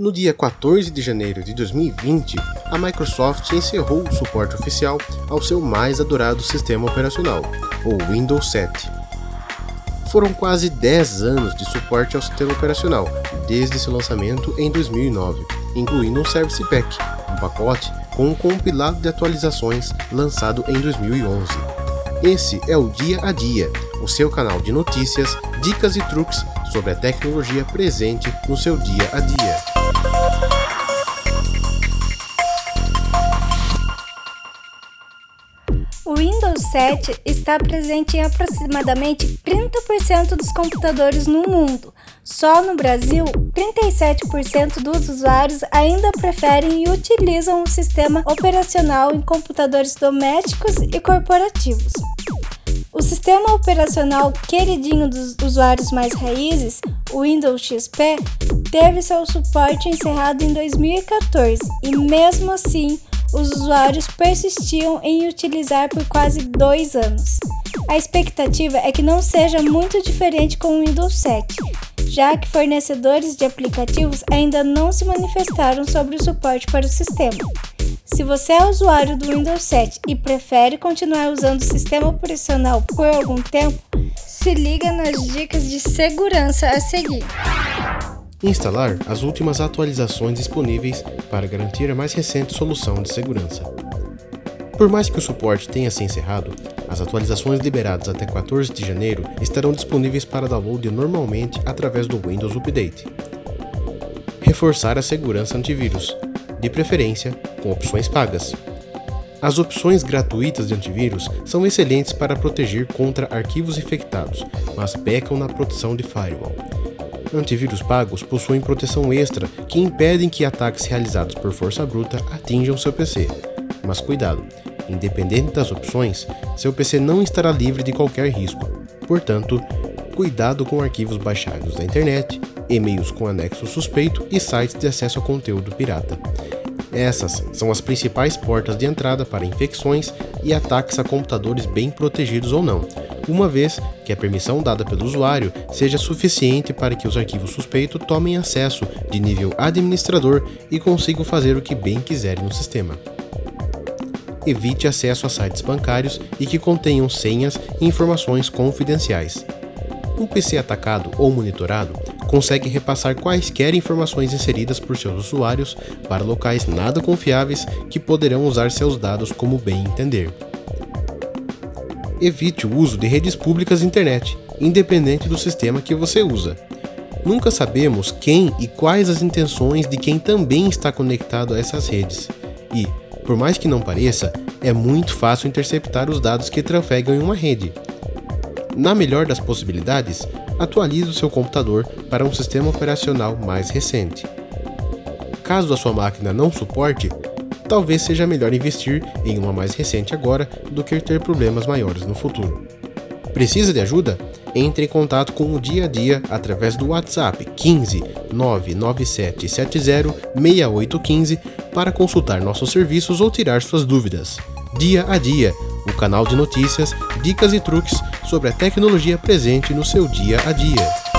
No dia 14 de janeiro de 2020, a Microsoft encerrou o suporte oficial ao seu mais adorado sistema operacional, o Windows 7. Foram quase 10 anos de suporte ao sistema operacional, desde seu lançamento em 2009, incluindo um Service Pack, um pacote com um compilado de atualizações lançado em 2011. Esse é o Dia a Dia, o seu canal de notícias, dicas e truques sobre a tecnologia presente no seu dia a dia. O Windows 7 está presente em aproximadamente 30% dos computadores no mundo. Só no Brasil, 37% dos usuários ainda preferem e utilizam o sistema operacional em computadores domésticos e corporativos. O sistema operacional queridinho dos usuários mais raízes, o Windows XP, teve seu suporte encerrado em 2014 e, mesmo assim, os usuários persistiam em utilizar por quase dois anos. A expectativa é que não seja muito diferente com o Windows 7, já que fornecedores de aplicativos ainda não se manifestaram sobre o suporte para o sistema. Se você é usuário do Windows 7 e prefere continuar usando o sistema operacional por algum tempo, se liga nas dicas de segurança a seguir. Instalar as últimas atualizações disponíveis para garantir a mais recente solução de segurança. Por mais que o suporte tenha se encerrado, as atualizações liberadas até 14 de janeiro estarão disponíveis para download normalmente através do Windows Update. Reforçar a segurança antivírus, de preferência com opções pagas. As opções gratuitas de antivírus são excelentes para proteger contra arquivos infectados, mas pecam na proteção de firewall. Antivírus pagos possuem proteção extra que impedem que ataques realizados por força bruta atinjam seu PC. Mas cuidado, independente das opções, seu PC não estará livre de qualquer risco. Portanto, cuidado com arquivos baixados da internet, e-mails com anexo suspeito e sites de acesso a conteúdo pirata. Essas são as principais portas de entrada para infecções e ataques a computadores bem protegidos ou não, uma vez que a permissão dada pelo usuário seja suficiente para que os arquivos suspeitos tomem acesso de nível administrador e consigam fazer o que bem quiserem no sistema. Evite acesso a sites bancários e que contenham senhas e informações confidenciais. Um PC atacado ou monitorado consegue repassar quaisquer informações inseridas por seus usuários para locais nada confiáveis que poderão usar seus dados como bem entender. Evite o uso de redes públicas de internet, independente do sistema que você usa. Nunca sabemos quem e quais as intenções de quem também está conectado a essas redes. E, por mais que não pareça, é muito fácil interceptar os dados que trafegam em uma rede. Na melhor das possibilidades, atualize o seu computador para um sistema operacional mais recente. Caso a sua máquina não suporte, talvez seja melhor investir em uma mais recente agora do que ter problemas maiores no futuro. Precisa de ajuda? Entre em contato com o dia a dia através do WhatsApp 15 99770 6815 para consultar nossos serviços ou tirar suas dúvidas. Dia a dia, o canal de notícias, dicas e truques sobre a tecnologia presente no seu dia a dia.